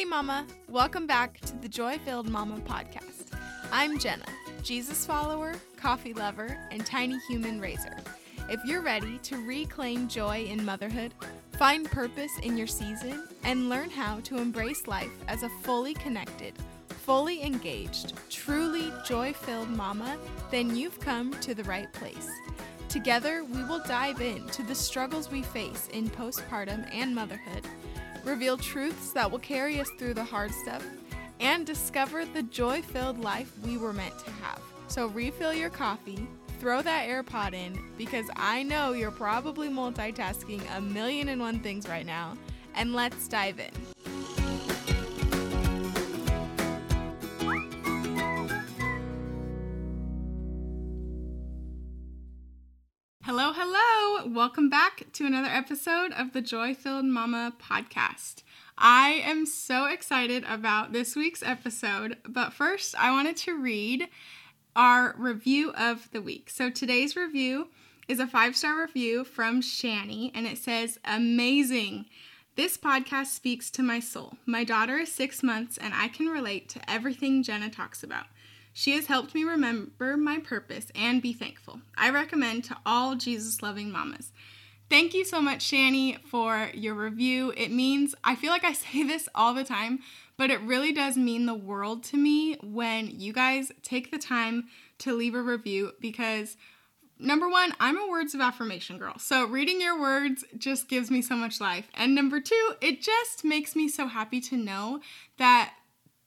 Hey, Mama. Welcome back to the Joy Filled Mama podcast. I'm Jenna, Jesus follower, coffee lover, and tiny human raiser. If you're ready to reclaim joy in motherhood, find purpose in your season, and learn how to embrace life as a fully connected, fully engaged, truly joy filled mama, then you've come to the right place. Together, we will dive into the struggles we face in postpartum and motherhood reveal truths that will carry us through the hard stuff, and discover the joy filled life we were meant to have. So refill your coffee, throw that AirPod in, because I know you're probably multitasking a million and one things right now, and let's dive in. Welcome back to another episode of the Joy Filled Mama podcast. I am so excited about this week's episode, but first, I wanted to read our review of the week. So today's review is a five star review from Shani, and it says, Amazing. This podcast speaks to my soul. My daughter is six months, and I can relate to everything Jenna talks about. She has helped me remember my purpose and be thankful. I recommend to all Jesus loving mamas. Thank you so much, Shani, for your review. It means, I feel like I say this all the time, but it really does mean the world to me when you guys take the time to leave a review because number one, I'm a words of affirmation girl. So reading your words just gives me so much life. And number two, it just makes me so happy to know that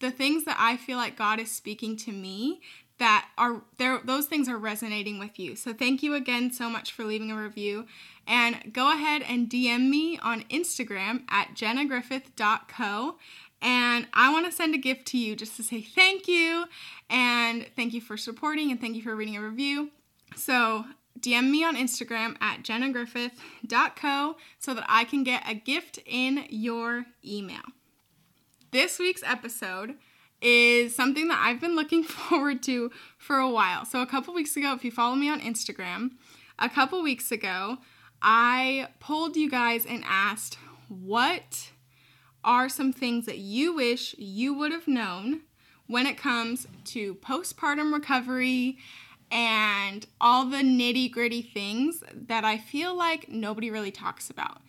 the things that I feel like God is speaking to me that are there those things are resonating with you. So thank you again so much for leaving a review and go ahead and DM me on Instagram at jennagriffith.co and I want to send a gift to you just to say thank you and thank you for supporting and thank you for reading a review. So DM me on Instagram at jennagriffith.co so that I can get a gift in your email. This week's episode is something that I've been looking forward to for a while. So, a couple weeks ago, if you follow me on Instagram, a couple weeks ago, I polled you guys and asked what are some things that you wish you would have known when it comes to postpartum recovery and all the nitty gritty things that I feel like nobody really talks about.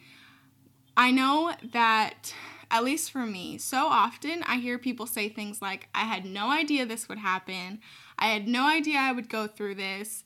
I know that at least for me, so often I hear people say things like, I had no idea this would happen. I had no idea I would go through this.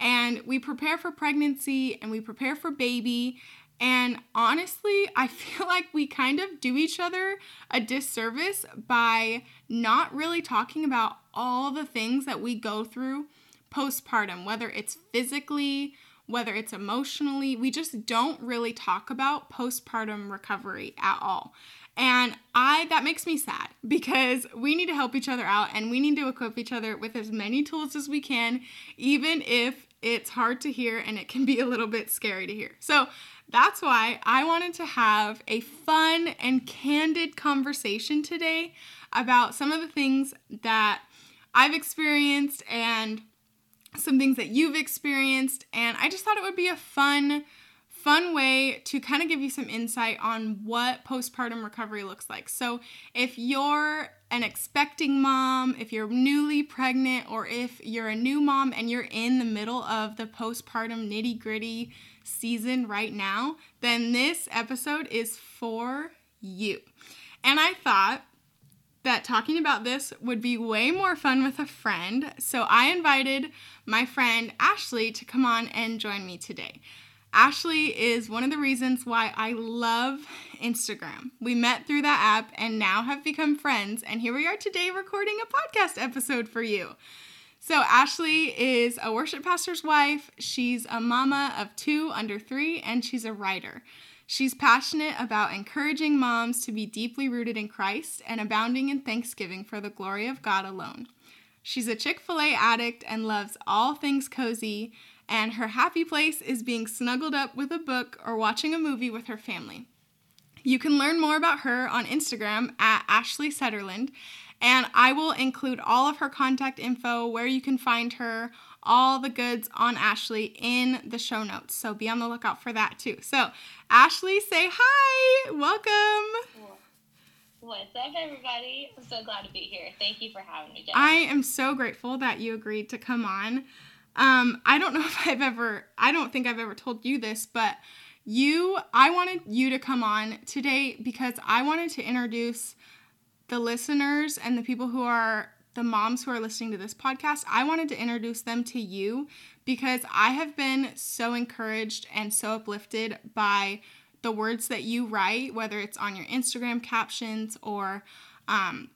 And we prepare for pregnancy and we prepare for baby. And honestly, I feel like we kind of do each other a disservice by not really talking about all the things that we go through postpartum, whether it's physically, whether it's emotionally. We just don't really talk about postpartum recovery at all. And I that makes me sad because we need to help each other out and we need to equip each other with as many tools as we can, even if it's hard to hear and it can be a little bit scary to hear. So that's why I wanted to have a fun and candid conversation today about some of the things that I've experienced and some things that you've experienced. And I just thought it would be a fun fun way to kind of give you some insight on what postpartum recovery looks like. So, if you're an expecting mom, if you're newly pregnant, or if you're a new mom and you're in the middle of the postpartum nitty gritty season right now, then this episode is for you. And I thought that talking about this would be way more fun with a friend, so I invited my friend Ashley to come on and join me today. Ashley is one of the reasons why I love Instagram. We met through that app and now have become friends, and here we are today recording a podcast episode for you. So, Ashley is a worship pastor's wife. She's a mama of two under three, and she's a writer. She's passionate about encouraging moms to be deeply rooted in Christ and abounding in thanksgiving for the glory of God alone. She's a Chick fil A addict and loves all things cozy and her happy place is being snuggled up with a book or watching a movie with her family. You can learn more about her on Instagram at Ashley Setterlind, and I will include all of her contact info, where you can find her, all the goods on Ashley in the show notes. So be on the lookout for that too. So, Ashley, say hi. Welcome. What's up, everybody? I'm so glad to be here. Thank you for having me, Jen. I am so grateful that you agreed to come on. Um, I don't know if I've ever, I don't think I've ever told you this, but you, I wanted you to come on today because I wanted to introduce the listeners and the people who are the moms who are listening to this podcast. I wanted to introduce them to you because I have been so encouraged and so uplifted by the words that you write, whether it's on your Instagram captions or um,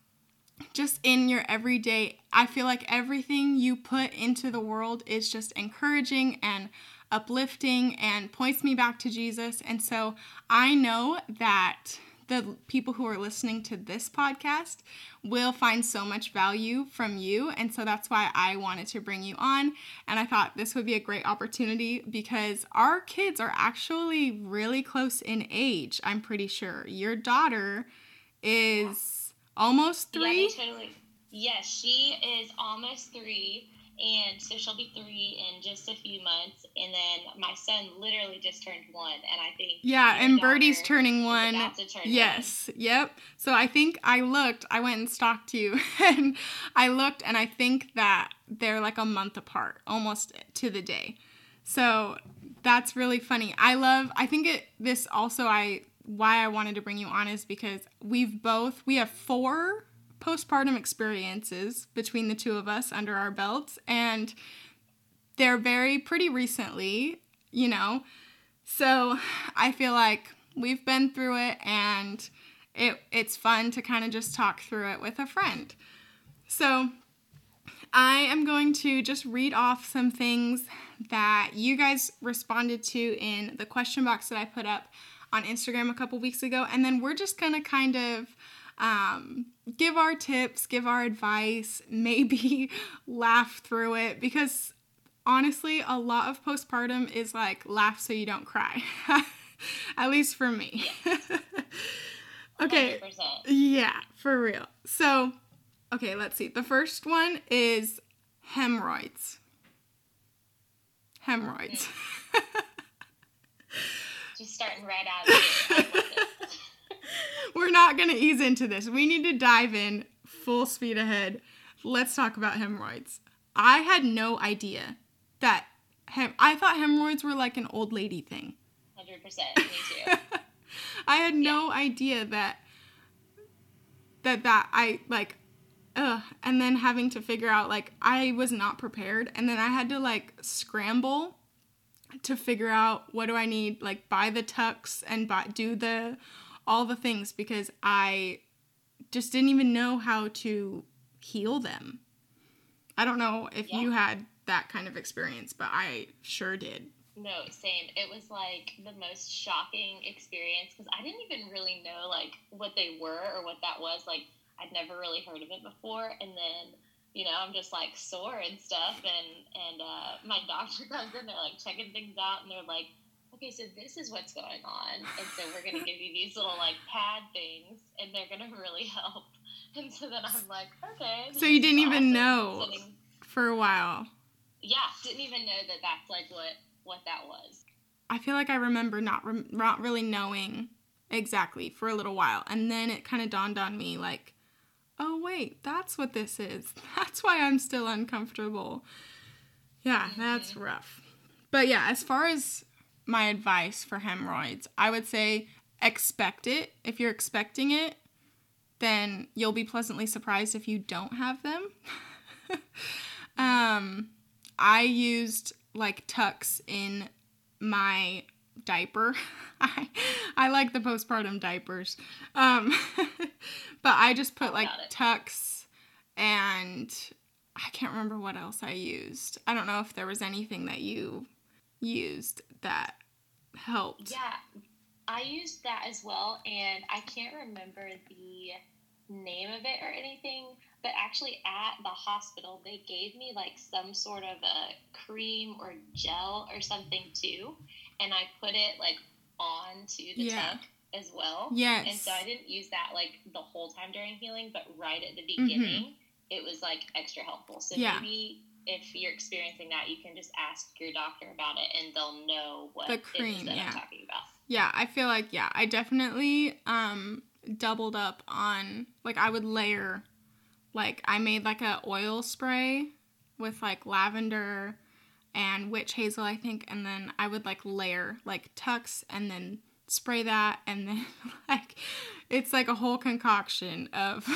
just in your everyday. I feel like everything you put into the world is just encouraging and uplifting and points me back to Jesus. And so I know that the people who are listening to this podcast will find so much value from you. And so that's why I wanted to bring you on. And I thought this would be a great opportunity because our kids are actually really close in age, I'm pretty sure. Your daughter is almost three. Yeah, totally. Yes, she is almost three and so she'll be three in just a few months and then my son literally just turned one and i think yeah and birdie's turning one turn yes one. yep so i think i looked i went and stalked you and i looked and i think that they're like a month apart almost to the day so that's really funny i love i think it this also i why i wanted to bring you on is because we've both we have four postpartum experiences between the two of us under our belts, and they're very pretty recently, you know. So I feel like we've been through it, and it it's fun to kind of just talk through it with a friend. So I am going to just read off some things that you guys responded to in the question box that I put up on Instagram a couple weeks ago, and then we're just gonna kind of um, give our tips, give our advice, maybe laugh through it because honestly, a lot of postpartum is like laugh so you don't cry. At least for me. okay. 100%. Yeah, for real. So, okay, let's see. The first one is hemorrhoids. Hemorrhoids. Mm. Just starting right out. We're not going to ease into this. We need to dive in full speed ahead. Let's talk about hemorrhoids. I had no idea that hem- I thought hemorrhoids were like an old lady thing. 100%. Me too. I had no idea that that that I like ugh, and then having to figure out like I was not prepared and then I had to like scramble to figure out what do I need like buy the tucks and buy do the all the things because I just didn't even know how to heal them. I don't know if yeah. you had that kind of experience, but I sure did. No, same. It was like the most shocking experience because I didn't even really know like what they were or what that was. Like I'd never really heard of it before, and then you know I'm just like sore and stuff, and and uh, my doctor comes in, they're like checking things out, and they're like, okay, so this is what's going on. And so we're going to give you these little like pad things and they're going to really help. And so then I'm like, okay. So you didn't even know sitting, for a while. Yeah, didn't even know that that's like what what that was. I feel like I remember not re- not really knowing exactly for a little while. And then it kind of dawned on me like, oh wait, that's what this is. That's why I'm still uncomfortable. Yeah, that's rough. But yeah, as far as my advice for hemorrhoids. I would say expect it. If you're expecting it, then you'll be pleasantly surprised if you don't have them. um, I used like tucks in my diaper. I, I like the postpartum diapers. Um, but I just put like tucks and I can't remember what else I used. I don't know if there was anything that you used that helped. Yeah, I used that as well, and I can't remember the name of it or anything, but actually at the hospital, they gave me like some sort of a cream or gel or something too, and I put it like onto the yeah. tuck as well. Yes. And so I didn't use that like the whole time during healing, but right at the mm-hmm. beginning, mm-hmm. it was like extra helpful. So yeah. maybe if you're experiencing that, you can just ask your doctor about it, and they'll know what the cream, yeah. I'm talking about. Yeah, I feel like yeah, I definitely um doubled up on like I would layer like I made like a oil spray with like lavender and witch hazel I think and then I would like layer like Tucks and then spray that and then like it's like a whole concoction of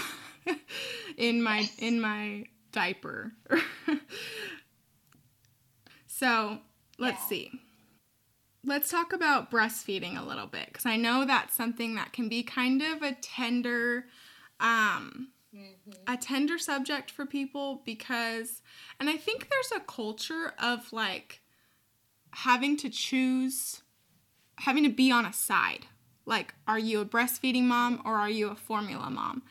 in my Yes. in my diaper. so, let's Yeah. see. Let's talk about breastfeeding a little bit because I know that's something that can be kind of a tender um Mhm. a tender subject for people because and I think there's a culture of like having to choose having to be on a side. Like are you a breastfeeding mom or are you a formula mom?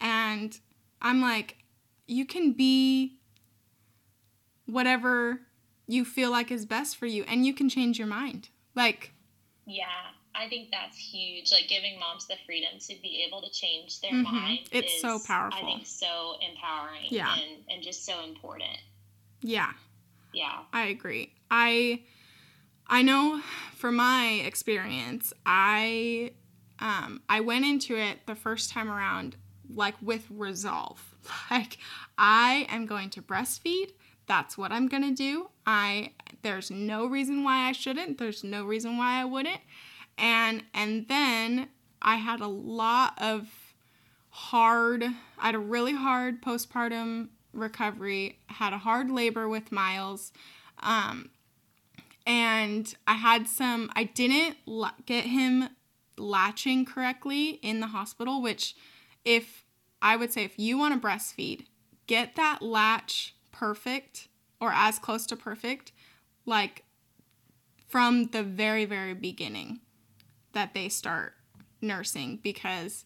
And I'm like you can be whatever you feel like is best for you and you can change your mind. Like Yeah, I think that's huge. Like giving moms the freedom to be able to change their Mhm. mind. It's is, so powerful. I think so empowering. Yeah. And, and just so important. yeah, Yeah. I agree. I I know from my experience, I um I went into it the first time around like with resolve. Like I am going to breastfeed. That's what I'm going to do. I there's no reason why I shouldn't. There's no reason why I wouldn't. And and then I had a lot of hard I had a really hard postpartum recovery, had a hard labor with Miles. Um, and I had some, I didn't get him latching correctly in the hospital, which, if I would say, if you want to breastfeed, get that latch perfect or as close to perfect, like from the very, very beginning that they start nursing, because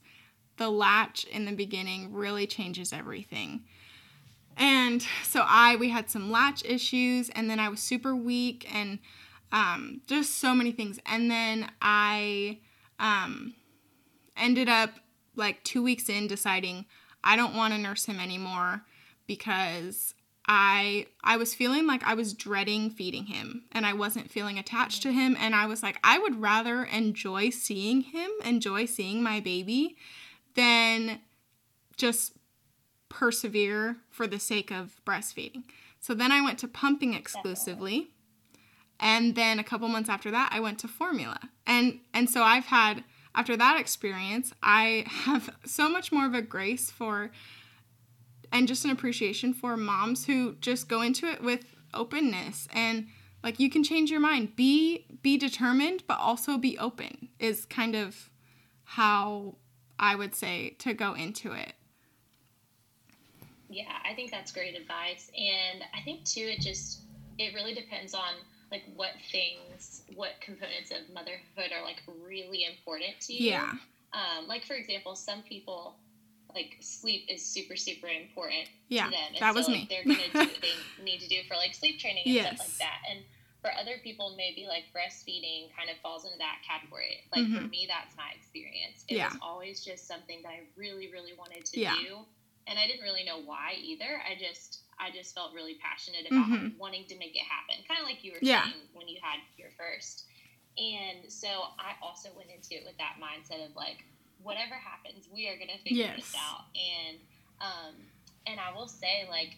the latch in the beginning really changes everything. And so I we had some latch issues and then I was super weak and um, just so many things. And then I um, ended up like two weeks in deciding I don't want to nurse him anymore because I I was feeling like I was dreading feeding him and I wasn't feeling attached to him and I was like I would rather enjoy seeing him, enjoy seeing my baby than just persevere for the sake of breastfeeding. So then I went to pumping exclusively. And then a couple months after that I went to formula. And and so I've had after that experience, I have so much more of a grace for and just an appreciation for moms who just go into it with openness and like you can change your mind. Be be determined but also be open is kind of how I would say to go into it. Yeah, I think that's great advice. And I think too it just it really depends on like what things, what components of motherhood are like really important to you. Yeah. Um, like for example, some people like sleep is super super important Yeah. to them. And that so was like, me. they're gonna do what they need to do for like sleep training and stuff like that. And for other people, maybe like breastfeeding kind of falls into that category. Like for Mhm. me, that's my experience. It Yeah. was always just something that I really, really wanted to Yeah. do, and I didn't really know why either. I just, I just felt really passionate about Mhm. wanting to make it happen, kind of like you were Yeah. saying when you had your first. And so I also went into it with that mindset of like, whatever happens, we are gonna figure Yes. this out. And um, and I will say like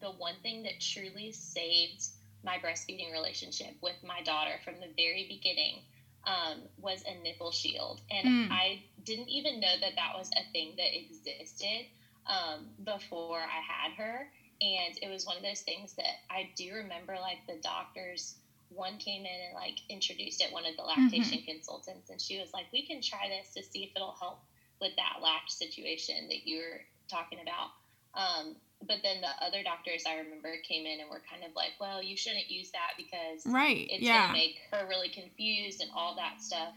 the one thing that truly saved my breastfeeding relationship with my daughter from the very beginning um, was a nipple shield, and Mm. I didn't even know that that was a thing that existed um, before I had her. And it was one of those things that I do remember, like the doctors. One came in and like introduced it, one of the lactation consultants, and she was like, "We can try this to see if it'll help with that latch situation that you were talking about." Um, but then the other doctors I remember came in and were kind of like, "Well, you shouldn't use that because Right. it's yeah. gonna make her really confused and all that stuff."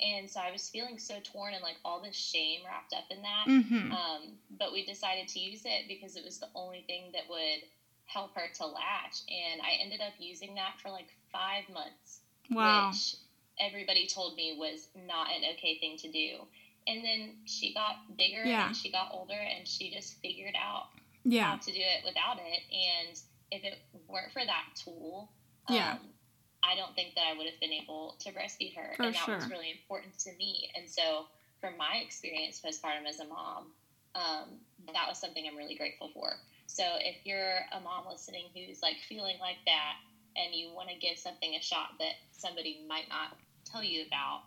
And so I was feeling so torn and like all this shame wrapped up in that. Mhm. Um, but we decided to use it because it was the only thing that would help her to latch. And I ended up using that for like five months, Wow. which everybody told me was not an okay thing to do. And then she got bigger Yeah. and she got older and she just figured out Yeah. how to do it without it. And if it weren't for that tool, Yeah. um, I don't think that I would have been able to breastfeed her. For and that was really important to me. And so from my experience postpartum as a mom, um, that was something I'm really grateful for. So if you're a mom listening who's like feeling like that and you want to give something a shot that somebody might not tell you about,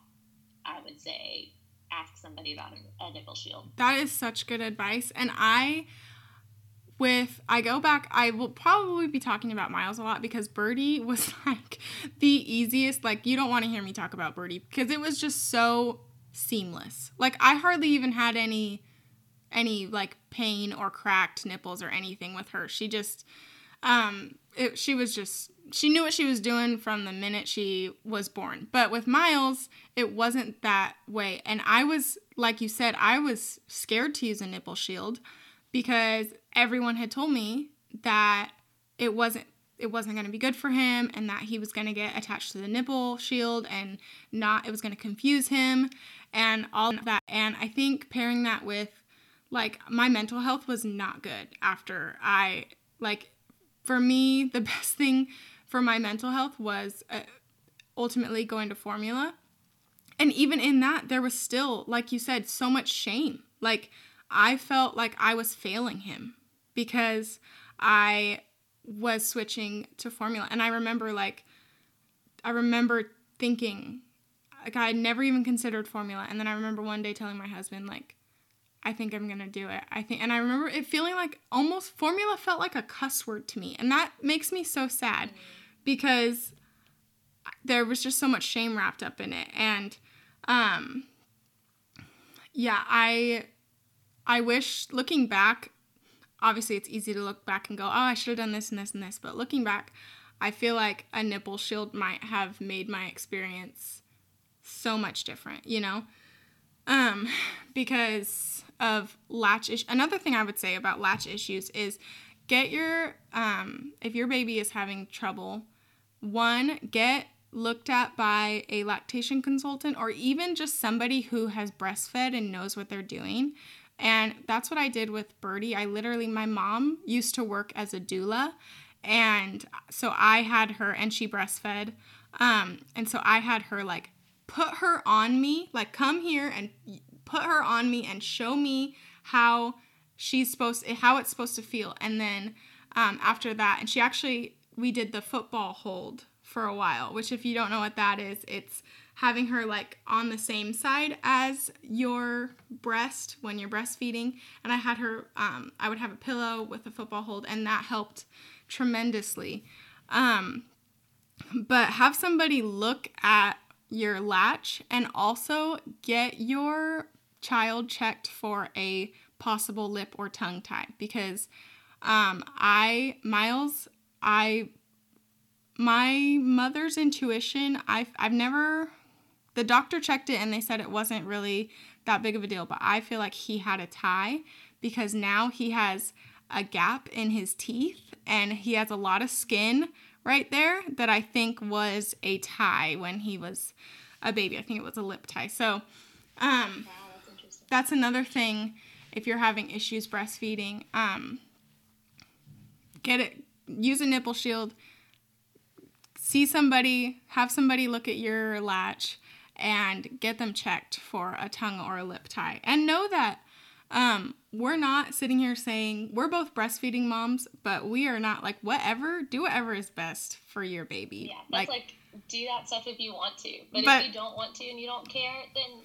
I would say ask somebody about a, a nipple shield. That is such good advice. And I with I go back, I will probably be talking about Miles a lot because Birdie was like the easiest. Like you don't want to hear me talk about Birdie because it was just so seamless. Like I hardly even had any any like pain or cracked nipples or anything with her. She just um it, she was just she knew what she was doing from the minute she was born. But with Miles, it wasn't that way. And I was like you said, I was scared to use a nipple shield because everyone had told me that it wasn't it wasn't going to be good for him and that he was going to get attached to the nipple shield and not it was going to confuse him and all that and i think pairing that with like my mental health was not good after I like for me the best thing for my mental health was uh, ultimately going to formula. And even in that there was still like you said so much shame. Like I felt like I was failing him because I was switching to formula. And I remember like I remember thinking like I had never even considered formula and then I remember one day telling my husband like I think I'm gonna do it. I think, and I remember it feeling like almost formula felt like a cuss word to me, and that makes me so sad because there was just so much shame wrapped up in it, and um, yeah, I, I wish looking back, obviously it's easy to look back and go, oh, I should have done this and this and this, but looking back, I feel like a nipple shield might have made my experience so much different, you know, um, because of latch issues. Another thing I would say about latch issues is get your um, if your baby is having trouble, one get looked at by a lactation consultant or even just somebody who has breastfed and knows what they're doing. And that's what I did with Birdie. I literally, my mom used to work as a doula. And so I had her, and she breastfed. Um, and so I had her like put her on me, like come here and put her on me and show me how she's supposed to, how it's supposed to feel. And then um, after that and she actually we did the football hold for a while which if you don't know what that is it's having her like on the same side as your breast when you're breastfeeding. And i had her um, i would have a pillow with a football hold and that helped tremendously. Um, but have somebody look at your latch and also get your child checked for a possible lip or tongue tie because um, I, Miles, I, my mother's intuition, I've, I've never, the doctor checked it and they said it wasn't really that big of a deal, but I feel like he had a tie because now he has a gap in his teeth and he has a lot of skin right there that I think was a tie when he was a baby. I think it was a lip tie. So, um, that's another thing if you're having issues breastfeeding. Um, get it, use a nipple shield. See somebody, have somebody look at your latch and get them checked for a tongue or a lip tie. And know that um, we're not sitting here saying we're both breastfeeding moms, but we are not like whatever, do whatever is best for your baby. Yeah, that's like, like do that stuff if you want to. But, but, if you don't want to and you don't care, then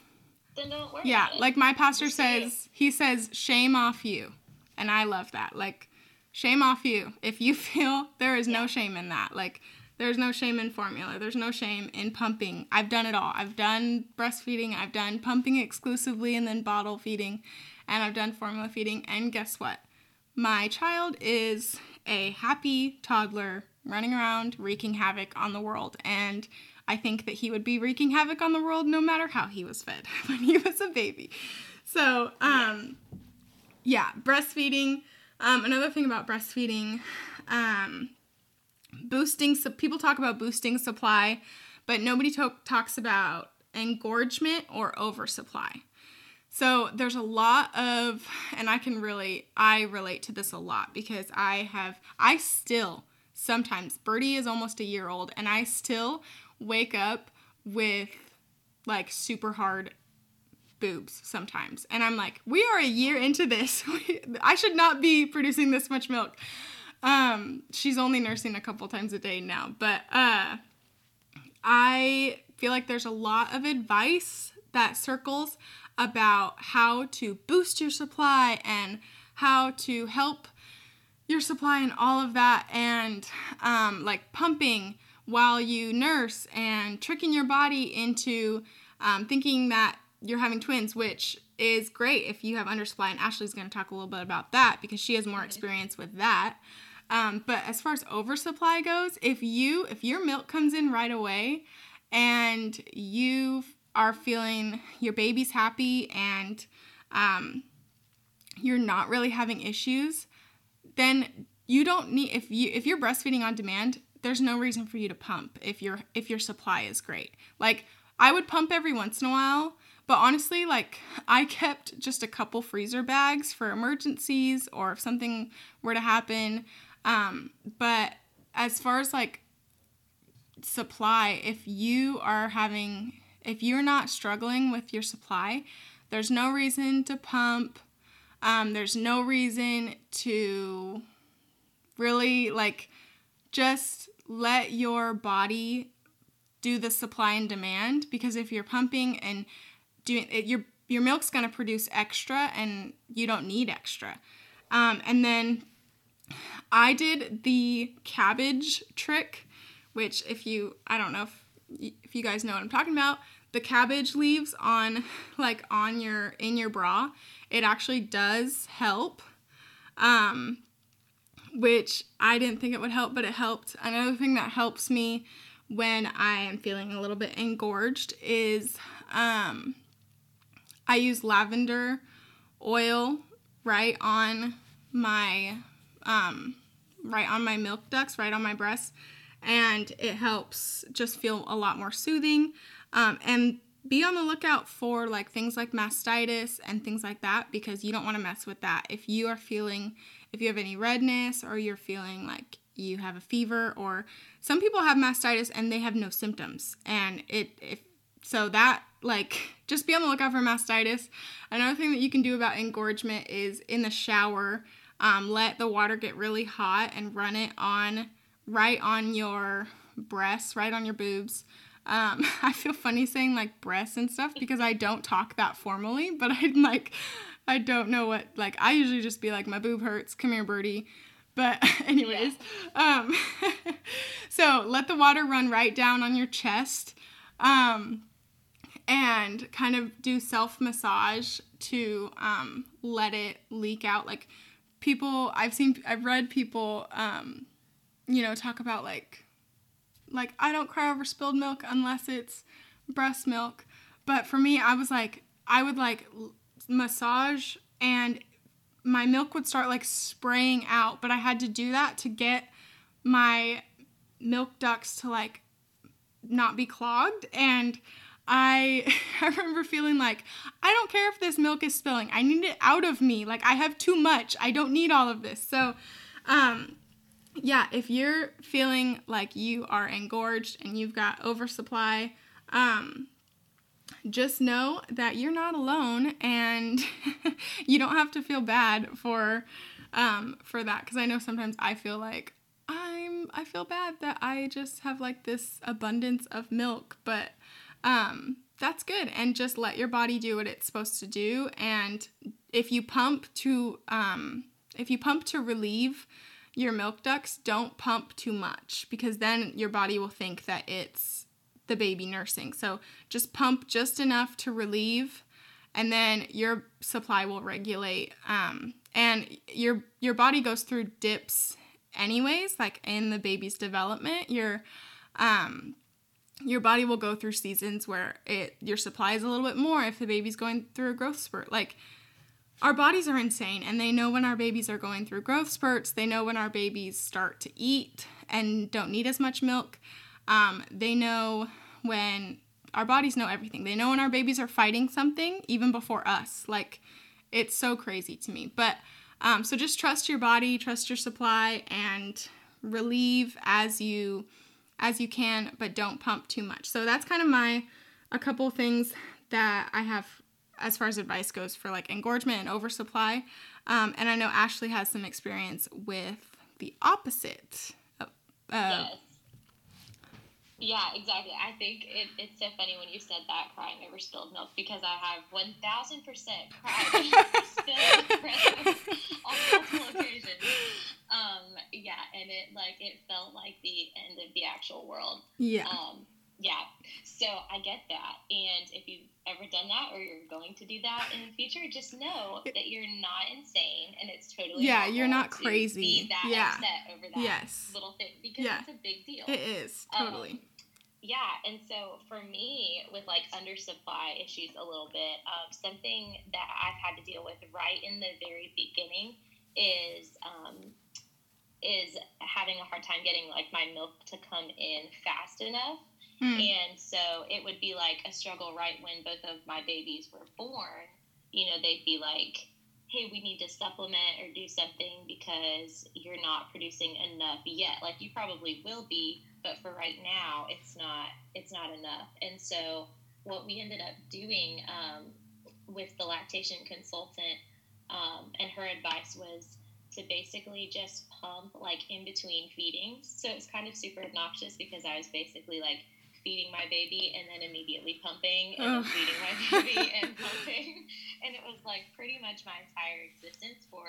then don't worry. Yeah, like my pastor Just says, he says, shame off you. And I love that. Like, shame off you. If you feel there is yeah. no shame in that. Like, there's no shame in formula. There's no shame in pumping. I've done it all. I've done breastfeeding, I've done pumping exclusively and then bottle feeding, and I've done formula feeding. And guess what? My child is a happy toddler running around wreaking havoc on the world. And I think that he would be wreaking havoc on the world no matter how he was fed when he was a baby. So, um, yeah, breastfeeding. Um, another thing about breastfeeding, um, boosting. So people talk about boosting supply, but nobody to- talks about engorgement or oversupply. So there's a lot of, and I can really, I relate to this a lot because I have, I still sometimes, Birdie is almost a year old, and I still wake up with like super hard boobs sometimes. And I'm like, we are a year into this. I should not be producing this much milk. Um, she's only nursing a couple times a day now, but uh, I feel like there's a lot of advice that circles about how to boost your supply and how to help your supply and all of that, and um, like pumping while you nurse and tricking your body into um, thinking that you're having twins, which is great if you have undersupply. And Ashley's going to talk a little bit about that because she has more experience with that. Um, but as far as oversupply goes, if you if your milk comes in right away and you are feeling your baby's happy and um, you're not really having issues, then you don't need if you if you're breastfeeding on demand, there's no reason for you to pump if your if your supply is great. Like I would pump every once in a while, but honestly, like I kept just a couple freezer bags for emergencies or if something were to happen. Um, but as far as like supply, if you are having if you're not struggling with your supply, there's no reason to pump. Um, there's no reason to really like just let your body do the supply and demand because if you're pumping and doing it, your your milk's going to produce extra and you don't need extra. Um, and then I did the cabbage trick, which if you I don't know if if you guys know what I'm talking about, the cabbage leaves on like on your in your bra, it actually does help. Um, which I didn't think it would help, but it helped. Another thing that helps me when I am feeling a little bit engorged is um, I use lavender oil right on my um, right on my milk ducts, right on my breasts, and it helps just feel a lot more soothing. Um, and be on the lookout for like things like mastitis and things like that because you don't want to mess with that. If you are feeling, if you have any redness or you're feeling like you have a fever or some people have mastitis and they have no symptoms and it if so that like just be on the lookout for mastitis. Another thing that you can do about engorgement is in the shower, um, let the water get really hot and run it on right on your breasts, right on your boobs um, I feel funny saying like breasts and stuff because I don't talk that formally, but I'm like, I don't know what, like, I usually just be like, my boob hurts, come here, birdie. But, anyways, yeah. um, so let the water run right down on your chest um, and kind of do self massage to um, let it leak out. Like, people, I've seen, I've read people, um, you know, talk about like, like I don't cry over spilled milk unless it's breast milk. But for me, I was like I would like massage and my milk would start like spraying out, but I had to do that to get my milk ducts to like not be clogged and I I remember feeling like I don't care if this milk is spilling. I need it out of me. Like I have too much. I don't need all of this. So um yeah, if you're feeling like you are engorged and you've got oversupply, um, just know that you're not alone and you don't have to feel bad for um, for that. Because I know sometimes I feel like I'm I feel bad that I just have like this abundance of milk, but um, that's good. And just let your body do what it's supposed to do. And if you pump to um, if you pump to relieve your milk ducts, don't pump too much because then your body will think that it's the baby nursing. So just pump just enough to relieve, and then your supply will regulate. Um, and your your body goes through dips anyways, like in the baby's development. Your um, your body will go through seasons where it your supply is a little bit more if the baby's going through a growth spurt. Like our bodies are insane and they know when our babies are going through growth spurts. They know when our babies start to eat and don't need as much milk. Um, they know when our bodies know everything. They know when our babies are fighting something even before us. Like, it's so crazy to me. But um, so just trust your body, trust your supply, and relieve as you as you can, but don't pump too much. So that's kind of my a couple things that I have as far as advice goes for like engorgement and oversupply. Um, and I know Ashley has some experience with the opposite. Uh, yes. Yeah, exactly. I think it, it's so funny when you said that crying over spilled milk because I have 1000% cried over spilled milk on multiple occasions. Um, yeah, and it like it felt like the end of the actual world. Yeah. Um, yeah. So I get that. And if you've ever done that or you're going to do that in the future, just know that you're not insane and it's totally Yeah, you're not crazy. Be that Yeah. upset over that Yes. little thing because Yeah. it's a big deal. It is Um, totally. Yeah, and so for me, with like undersupply issues a little bit, um, something that I've had to deal with right in the very beginning is um, is having a hard time getting like my milk to come in fast enough. Hmm. And so it would be like a struggle right when both of my babies were born. You know, they'd be like, hey, we need to supplement or do something because you're not producing enough yet. Like you probably will be, but for right now, it's not. It's not enough. And so what we ended up doing um, with the lactation consultant um, and her advice was to basically just pump like in between feedings. So it's kind of super obnoxious because I was basically like feeding my baby and then immediately pumping and Ugh. feeding my baby and pumping. And it was like pretty much my entire existence for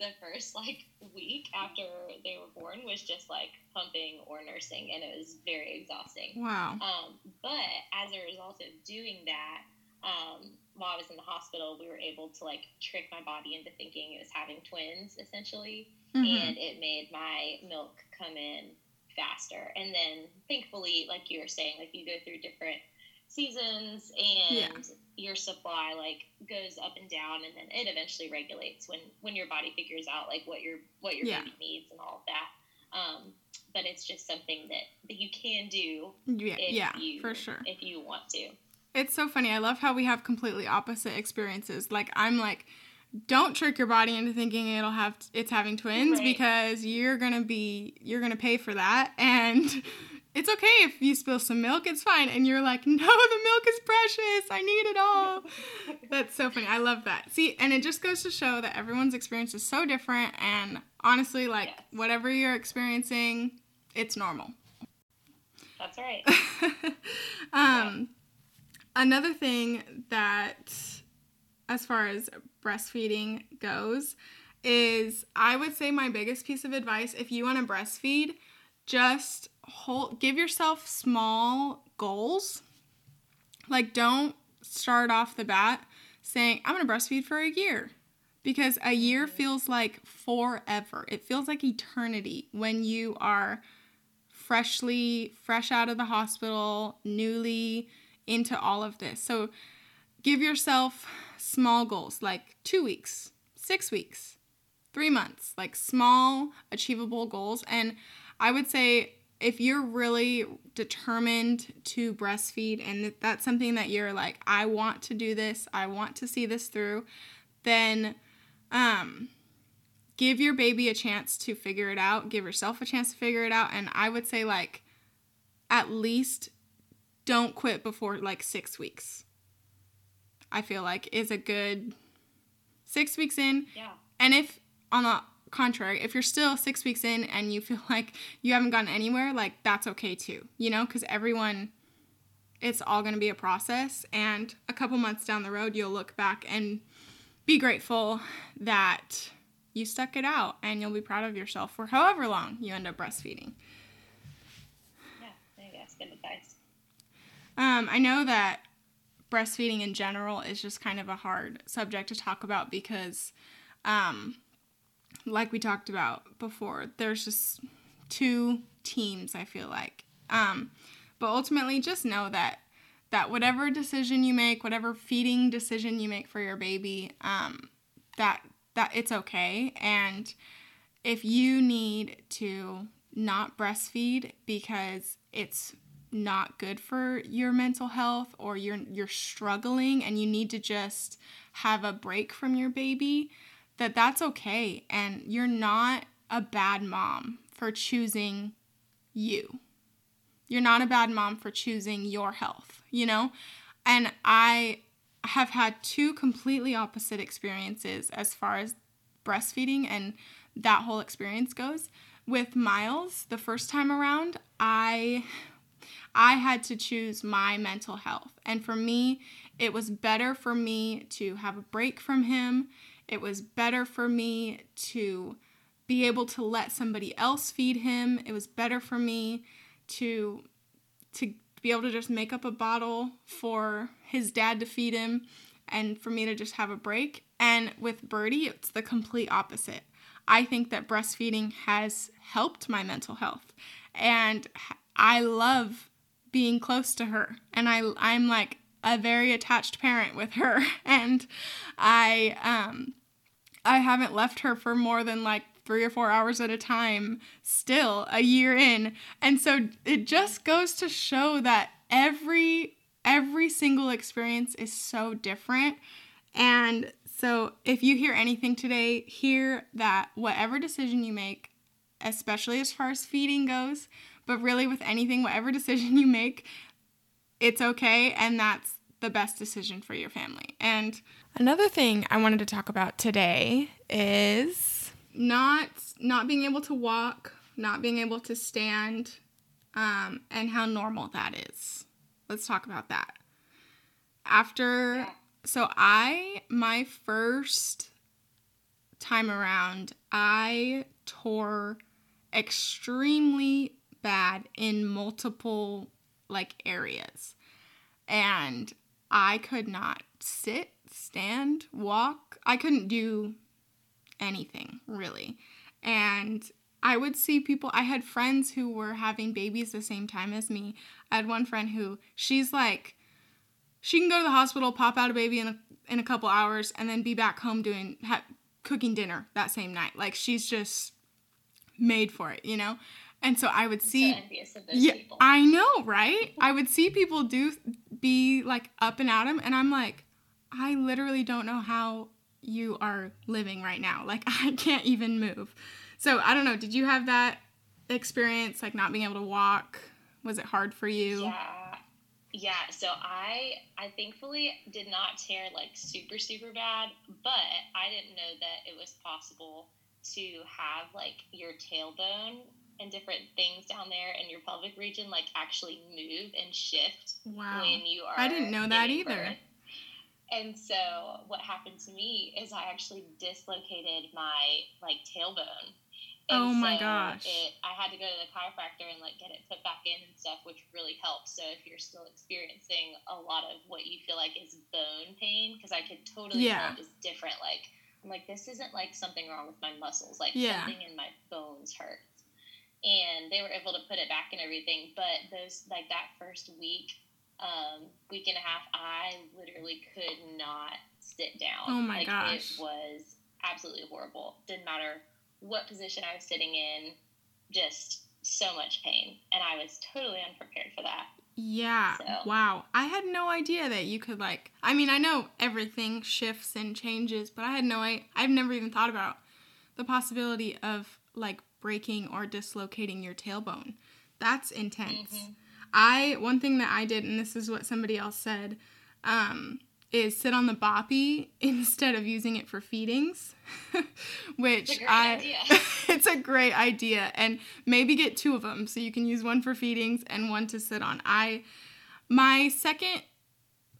the first like week after they were born was just like pumping or nursing and it was very exhausting. Wow. Um, but as a result of doing that, um, while I was in the hospital, we were able to like trick my body into thinking it was having twins essentially, Mhm. and it made my milk come in faster. And then thankfully, like you were saying, like you go through different seasons and Yeah. your supply like goes up and down and then it eventually regulates when when your body figures out like what your what your Yeah. baby needs and all of that um, but it's just something that, that you can do Yeah, if yeah, you for sure. if you want to It's so funny. I love how we have completely opposite experiences. Like I'm like, don't trick your body into thinking it'll have it's having twins Right. because you're gonna be you're gonna pay for that. And it's okay if you spill some milk it's fine. And you're like no the milk is precious. I need it all. That's so funny. I love that. See and it just goes to show that everyone's experience is so different. And honestly like Yes. whatever you're experiencing it's normal. That's right. Um, another thing that, as far as breastfeeding goes, is I would say my biggest piece of advice if you want to breastfeed, just hold, give yourself small goals. Like, don't start off the bat saying, I'm going to breastfeed for a year. Because a year feels like forever. It feels like eternity when you are freshly fresh out of the hospital, newly into all of this. So give yourself small goals like 2 weeks, 6 weeks, 3 months, like small achievable goals. And I would say if you're really determined to breastfeed and that's something that you're like I want to do this, I want to see this through, then um give your baby a chance to figure it out, give yourself a chance to figure it out, and I would say like at least don't quit before like 6 weeks. I feel like is a good 6 weeks in. yeah And if on the contrary, if you're still 6 weeks in and you feel like you haven't gotten anywhere, like that's okay too. You know, cuz everyone it's all going to be a process and a couple months down the road you'll look back and be grateful that you stuck it out and you'll be proud of yourself for however long you end up breastfeeding. yeah I think that's good advice Um, I know that breastfeeding in general is just kind of a hard subject to talk about because, um, like we talked about before, there's just two teams. I feel like, um, but ultimately, just know that that whatever decision you make, whatever feeding decision you make for your baby, um, that that it's okay. And if you need to not breastfeed because it's not good for your mental health or you're you're struggling and you need to just have a break from your baby that that's okay. And you're not a bad mom for choosing you. You're not a bad mom for choosing your health you know? And i have had two completely opposite experiences as far as breastfeeding and that whole experience goes. With Miles, the first time around, I I had to choose my mental health. And for me, it was better for me to have a break from him. It was better for me to be able to let somebody else feed him. It was better for me to to be able to just make up a bottle for his dad to feed him and for me to just have a break. And with Birdie, it's the complete opposite. I think that breastfeeding has helped my mental health. And I love being close to her. And I I'm like a very attached parent with her and I um I haven't left her for more than like 3 or 4 hours at a time still a year in. And so it just goes to show that every every single experience is so different. And so if you hear anything today, hear that whatever decision you make, especially as far as feeding goes, but really with anything, whatever decision you make, it's okay and that's the best decision for your family. And another thing I wanted to talk about today is not not being able to walk, not being able to stand, um, and how normal that is. Let's talk about that. After so I my first time around, I tore extremely bad in multiple like areas. And I could not sit, stand, walk. I couldn't do anything really. And I would see people, I had friends who were having babies the same time as me. I had one friend who she's like, she can go to the hospital, pop out a baby in a, in a couple hours, and then be back home doing, ha- cooking dinner that same night. Like she's just made for it, you know? And so I would see So yeah, people. I know, right? I would see people do be like up and at 'em, and I'm like, I literally don't know how you are living right now. Like I can't even move. So I don't know. Did you have that experience, like not being able to walk? Was it hard for you? Yeah. Yeah, so I I thankfully did not tear like super super bad, but I didn't know that it was possible to have like your tailbone and different things down there in your pelvic region like actually move and shift Wow. when you are I didn't know that either. birth. And so what happened to me is I actually dislocated my like tailbone. And Oh my so gosh. It, I had to go to the chiropractor and like get it put back in and stuff, which really helps. So if you're still experiencing a lot of what you feel like is bone pain, because I could totally Yeah. tell it was different. Like I'm like this isn't like something wrong with my muscles. Like Yeah. something in my bones hurts. And they were able to put it back and everything, but those like that first week um, week and a half, I literally could not sit down. Oh my like, gosh. It was absolutely horrible. Didn't matter what position I was sitting in, just so much pain. And I was totally unprepared for that. Yeah. So- Wow. I had no idea that you could like I mean, I know everything shifts and changes, but I had no I I've never even thought about the possibility of like breaking or dislocating your tailbone. That's intense. Mhm. I one thing that I did and this is what somebody else said um is sit on the boppy instead of using it for feedings, which It's a great I idea. it's a great idea and maybe get two of them so you can use one for feedings and one to sit on. I my second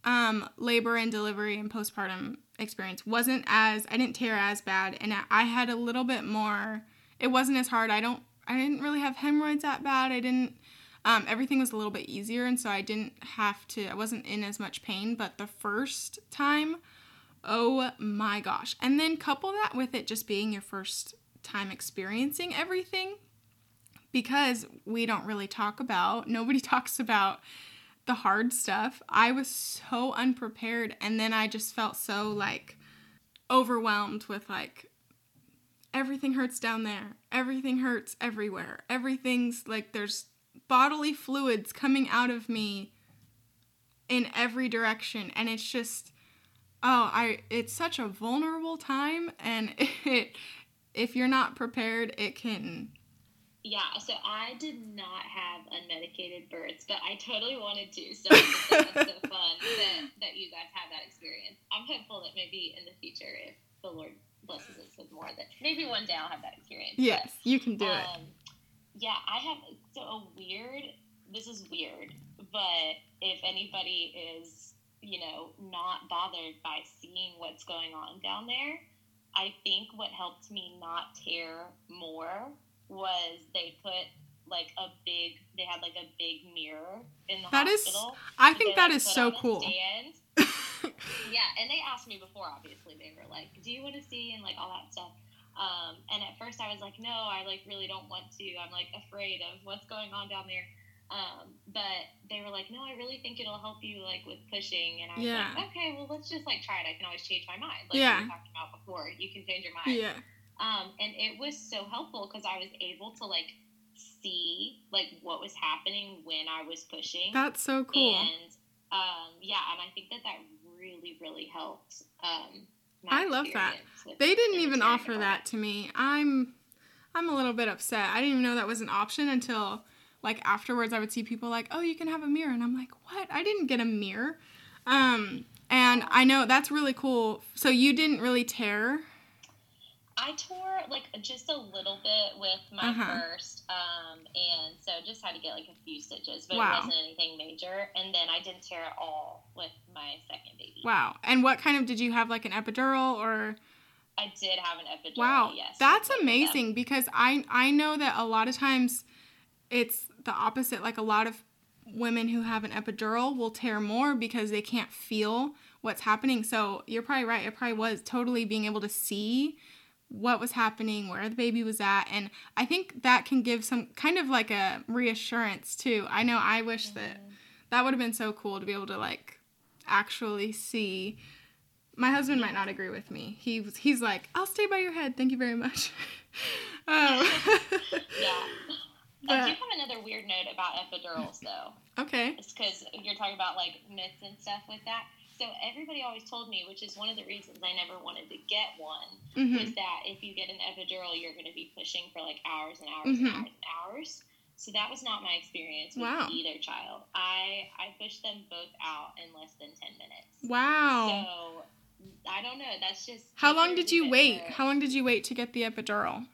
um labor and delivery and postpartum experience wasn't as I didn't tear as bad and I had a little bit more it wasn't as hard. I don't I didn't really have hemorrhoids that bad. I didn't um, everything was a little bit easier and so I didn't have to I wasn't in as much pain, but the first time Oh my gosh. And then couple that with it just being your first time experiencing everything because we don't really talk about, nobody talks about the hard stuff. I was so unprepared and then I just felt so like overwhelmed with like everything hurts down there. Everything hurts everywhere. Everything's like there's bodily fluids coming out of me in every direction and it's just oh i it's such a vulnerable time and it if you're not prepared it can Yeah, so I did not have unmedicated births, but I totally wanted to. So that's so fun that, that you guys had that experience. I'm hopeful that maybe in the future, if the Lord blesses us with more, that maybe one day I'll have that experience. Yes, but, you can do um, it. Yeah, I have so a weird. This is weird, but if anybody is, you know, not bothered by seeing what's going on down there, I think what helped me not tear more was they put like a big they had like a big mirror in the that hospital. Is, I think that like, is so cool. yeah, and they asked me before. Obviously, they were like, "Do you want to see?" and like all that stuff. Um, and at first, I was like, "No, I like really don't want to. I'm like afraid of what's going on down there." Um, but they were like, "No, I really think it'll help you like with pushing." And I was yeah. like, "Okay, well, let's just like try it. I can always change my mind." Like yeah. we were talking about before, you can change your mind. Yeah. Um, and it was so helpful because I was able to like see like what was happening when I was pushing. That's so cool. And um, yeah, and I think that that really really helped. Um, I love that. They didn't even offer that to me. I'm I'm a little bit upset. I didn't even know that was an option until like afterwards I would see people like, "Oh, you can have a mirror." And I'm like, "What? I didn't get a mirror." Um and I know that's really cool. So you didn't really tear I tore like just a little bit with my uh-huh. first, um, and so just had to get like a few stitches, but wow. it wasn't anything major. And then I didn't tear at all with my second baby. Wow! And what kind of did you have like an epidural or? I did have an epidural. Wow, yes, that's amazing because I I know that a lot of times it's the opposite. Like a lot of women who have an epidural will tear more because they can't feel what's happening. So you're probably right. It probably was totally being able to see what was happening, where the baby was at. And I think that can give some kind of like a reassurance too. I know I wish mm-hmm. that that would have been so cool to be able to like actually see. My husband might not agree with me. He was, he's like, "I'll stay by your head. Thank you very much." um, yeah. But, I do have another weird note about epidurals, though. Okay. It's because you're talking about like myths and stuff with that. So everybody always told me, which is one of the reasons I never wanted to get one, mm-hmm. was that if you get an epidural, you're going to be pushing for like hours and hours mm-hmm. and hours and hours. So that was not my experience with wow. either child. I I pushed them both out in less than ten minutes. Wow. So I don't know. That's just how long did you wait? How long did you wait to get the epidural?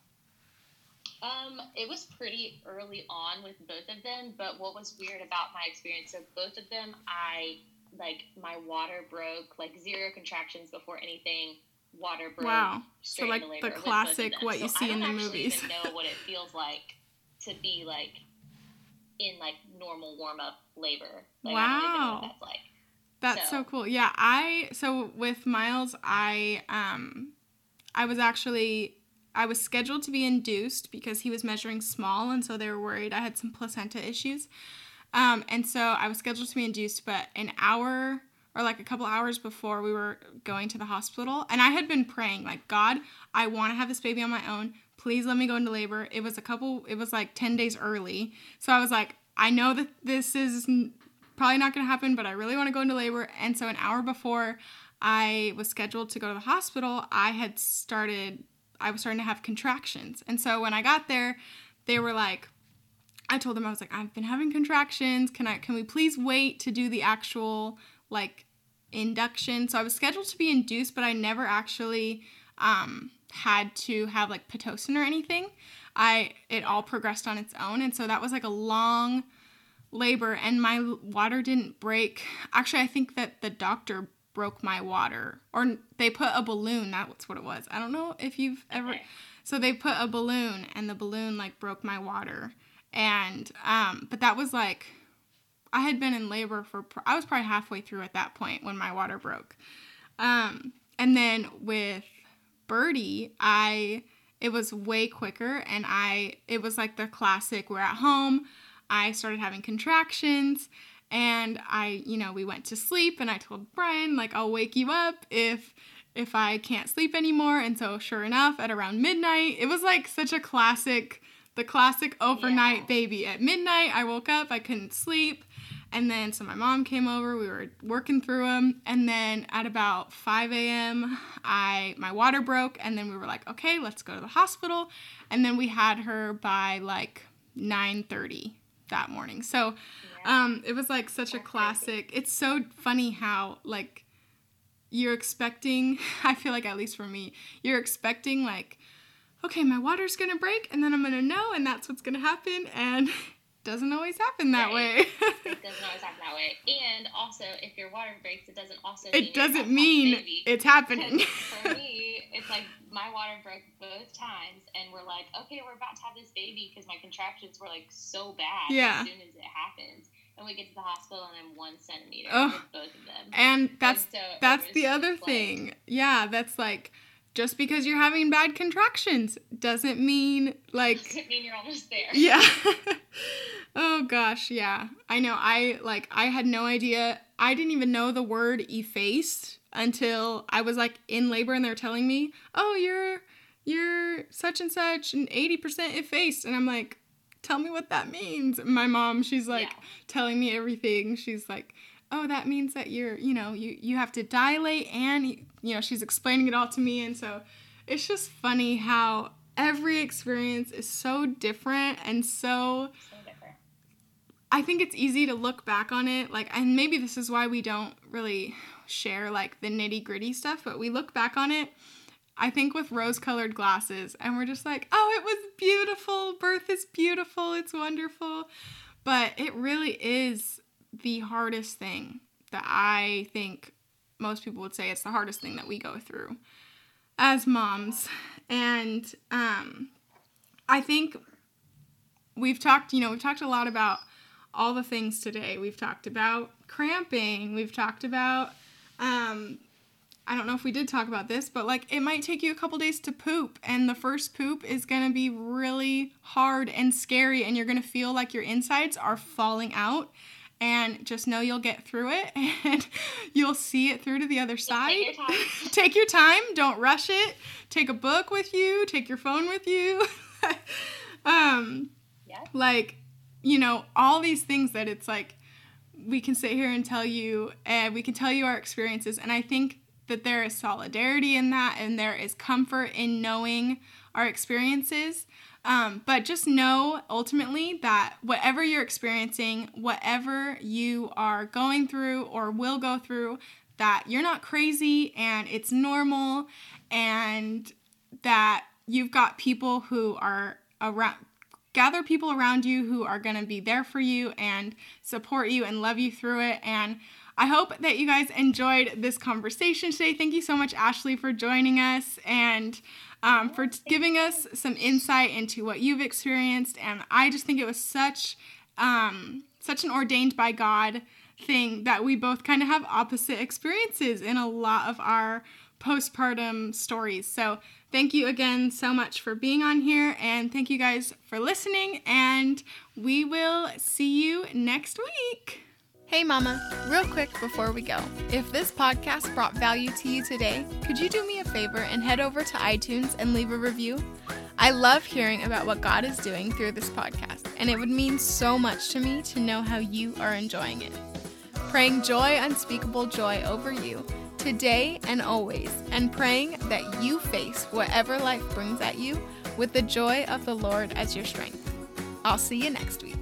Um, it was pretty early on with both of them, but what was weird about my experience of both of them, I like my water broke, like zero contractions before anything. Water broke. Wow. so like the classic what you so see in the movies. I don't even know what it feels like to be like in like normal warm up labor. Like, wow. that's like. That's so. so cool. Yeah, I so with Miles, I um, I was actually I was scheduled to be induced because he was measuring small, and so they were worried I had some placenta issues. Um, and so I was scheduled to be induced, but an hour or like a couple hours before we were going to the hospital, and I had been praying, like, God, I want to have this baby on my own. Please let me go into labor. It was a couple, it was like 10 days early. So I was like, I know that this is probably not going to happen, but I really want to go into labor. And so an hour before I was scheduled to go to the hospital, I had started, I was starting to have contractions. And so when I got there, they were like, I told them I was like, I've been having contractions. Can I can we please wait to do the actual like induction? So I was scheduled to be induced, but I never actually um, had to have like pitocin or anything. I it all progressed on its own, and so that was like a long labor, and my water didn't break. Actually, I think that the doctor broke my water, or they put a balloon. That's what it was. I don't know if you've ever. So they put a balloon, and the balloon like broke my water and um, but that was like I had been in labor for I was probably halfway through at that point when my water broke. Um, and then with Birdie, I it was way quicker and I it was like the classic we're at home. I started having contractions and I, you know, we went to sleep and I told Brian like I'll wake you up if if I can't sleep anymore. And so sure enough, at around midnight, it was like such a classic the classic overnight yeah. baby. At midnight, I woke up, I couldn't sleep. And then, so my mom came over, we were working through them. And then at about 5 a.m., I, my water broke. And then we were like, okay, let's go to the hospital. And then we had her by like 9.30 that morning. So yeah. um, it was like such a classic. It's so funny how like you're expecting, I feel like at least for me, you're expecting like, okay, my water's gonna break and then I'm gonna know and that's what's gonna happen. And doesn't always happen that right. way. it doesn't always happen that way. And also, if your water breaks, it doesn't also. It doesn't mean it's happening. for me, it's like my water broke both times, and we're like, okay, we're about to have this baby because my contractions were like so bad yeah. as soon as it happens. And we get to the hospital, and I'm one centimeter oh. with both of them. And that's and so that's the other like, thing. Yeah, that's like just because you're having bad contractions doesn't mean like doesn't mean you're almost there. Yeah. oh gosh, yeah. I know. I like I had no idea. I didn't even know the word effaced until I was like in labor and they're telling me, "Oh, you're you're such and such and 80% effaced." And I'm like, "Tell me what that means." My mom, she's like yeah. telling me everything. She's like, oh that means that you're you know you you have to dilate and you know she's explaining it all to me. And so it's just funny how every experience is so different and so, so different. I think it's easy to look back on it like and maybe this is why we don't really share like the nitty gritty stuff but we look back on it I think with rose colored glasses and we're just like oh it was beautiful. Birth is beautiful. It's wonderful. But it really is the hardest thing that I think most people would say it's the hardest thing that we go through as moms. And um, I think we've talked, you know, we've talked a lot about all the things today. We've talked about cramping, we've talked about, um, I don't know if we did talk about this, but like it might take you a couple days to poop, and the first poop is gonna be really hard and scary, and you're gonna feel like your insides are falling out and just know you'll get through it and you'll see it through to the other side. Take your, take your time, don't rush it. Take a book with you, take your phone with you. um yeah. like you know, all these things that it's like we can sit here and tell you and we can tell you our experiences and I think that there is solidarity in that and there is comfort in knowing our experiences um, but just know ultimately that whatever you're experiencing, whatever you are going through or will go through, that you're not crazy and it's normal and that you've got people who are around gather people around you who are going to be there for you and support you and love you through it and I hope that you guys enjoyed this conversation today. Thank you so much, Ashley, for joining us and um, for t- giving us some insight into what you've experienced. And I just think it was such um, such an ordained by God thing that we both kind of have opposite experiences in a lot of our postpartum stories. So thank you again so much for being on here, and thank you guys for listening. And we will see you next week. Hey, Mama, real quick before we go. If this podcast brought value to you today, could you do me a favor and head over to iTunes and leave a review? I love hearing about what God is doing through this podcast, and it would mean so much to me to know how you are enjoying it. Praying joy, unspeakable joy over you today and always, and praying that you face whatever life brings at you with the joy of the Lord as your strength. I'll see you next week.